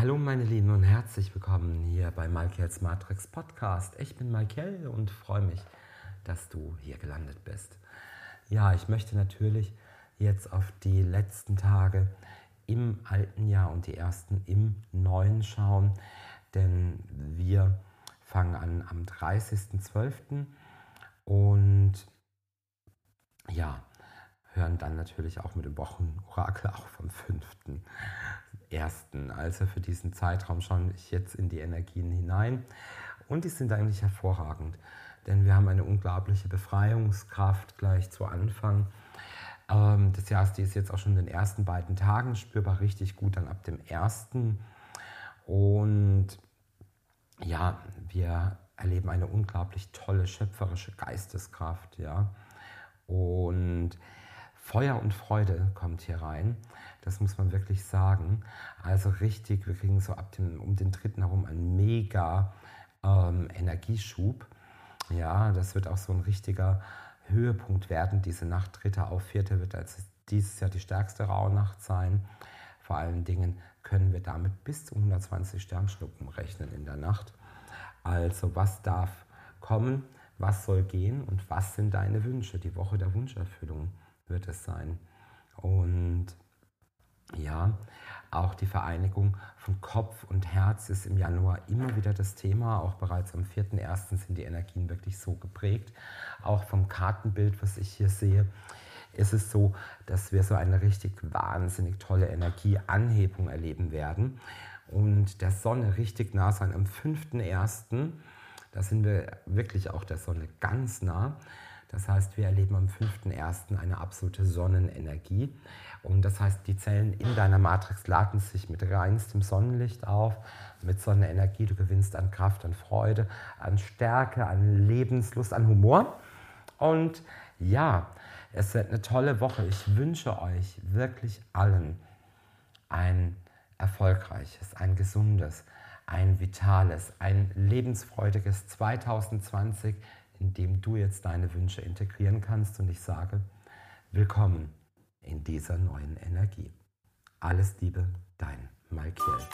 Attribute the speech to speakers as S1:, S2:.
S1: Hallo meine Lieben und herzlich willkommen hier bei Michaels Matrix Podcast. Ich bin Michael und freue mich, dass du hier gelandet bist. Ja, ich möchte natürlich jetzt auf die letzten Tage im alten Jahr und die ersten im neuen schauen, denn wir fangen an am 30.12. und ja, hören dann natürlich auch mit dem Wochenorakel auch vom 5.1. Also für diesen Zeitraum schaue ich jetzt in die Energien hinein und die sind eigentlich hervorragend, denn wir haben eine unglaubliche Befreiungskraft gleich zu Anfang ähm, des Jahres. Die ist jetzt auch schon in den ersten beiden Tagen spürbar richtig gut, dann ab dem ersten. Und ja, wir erleben eine unglaublich tolle schöpferische Geisteskraft, ja. Und Feuer und Freude kommt hier rein. Das muss man wirklich sagen. Also richtig, wir kriegen so ab dem, um den dritten herum einen mega ähm, Energieschub. Ja, das wird auch so ein richtiger Höhepunkt werden. Diese Nacht, dritter auf vierte, wird als dieses Jahr die stärkste Rauhnacht sein. Vor allen Dingen können wir damit bis zu 120 Sternschnuppen rechnen in der Nacht. Also was darf kommen, was soll gehen und was sind deine Wünsche? Die Woche der Wunscherfüllung wird es sein. Und ja, auch die Vereinigung von Kopf und Herz ist im Januar immer wieder das Thema. Auch bereits am 4.1. sind die Energien wirklich so geprägt. Auch vom Kartenbild, was ich hier sehe, ist es so, dass wir so eine richtig wahnsinnig tolle Energieanhebung erleben werden und der Sonne richtig nah sein am 5.1. Da sind wir wirklich auch der Sonne ganz nah. Das heißt, wir erleben am 5.1. eine absolute Sonnenenergie. Und das heißt, die Zellen in deiner Matrix laden sich mit reinstem Sonnenlicht auf, mit Sonnenenergie. Du gewinnst an Kraft, an Freude, an Stärke, an Lebenslust, an Humor. Und ja, es wird eine tolle Woche. Ich wünsche euch wirklich allen ein erfolgreiches, ein gesundes, ein vitales, ein lebensfreudiges 2020 in dem du jetzt deine Wünsche integrieren kannst. Und ich sage, willkommen in dieser neuen Energie. Alles Liebe, dein Michael.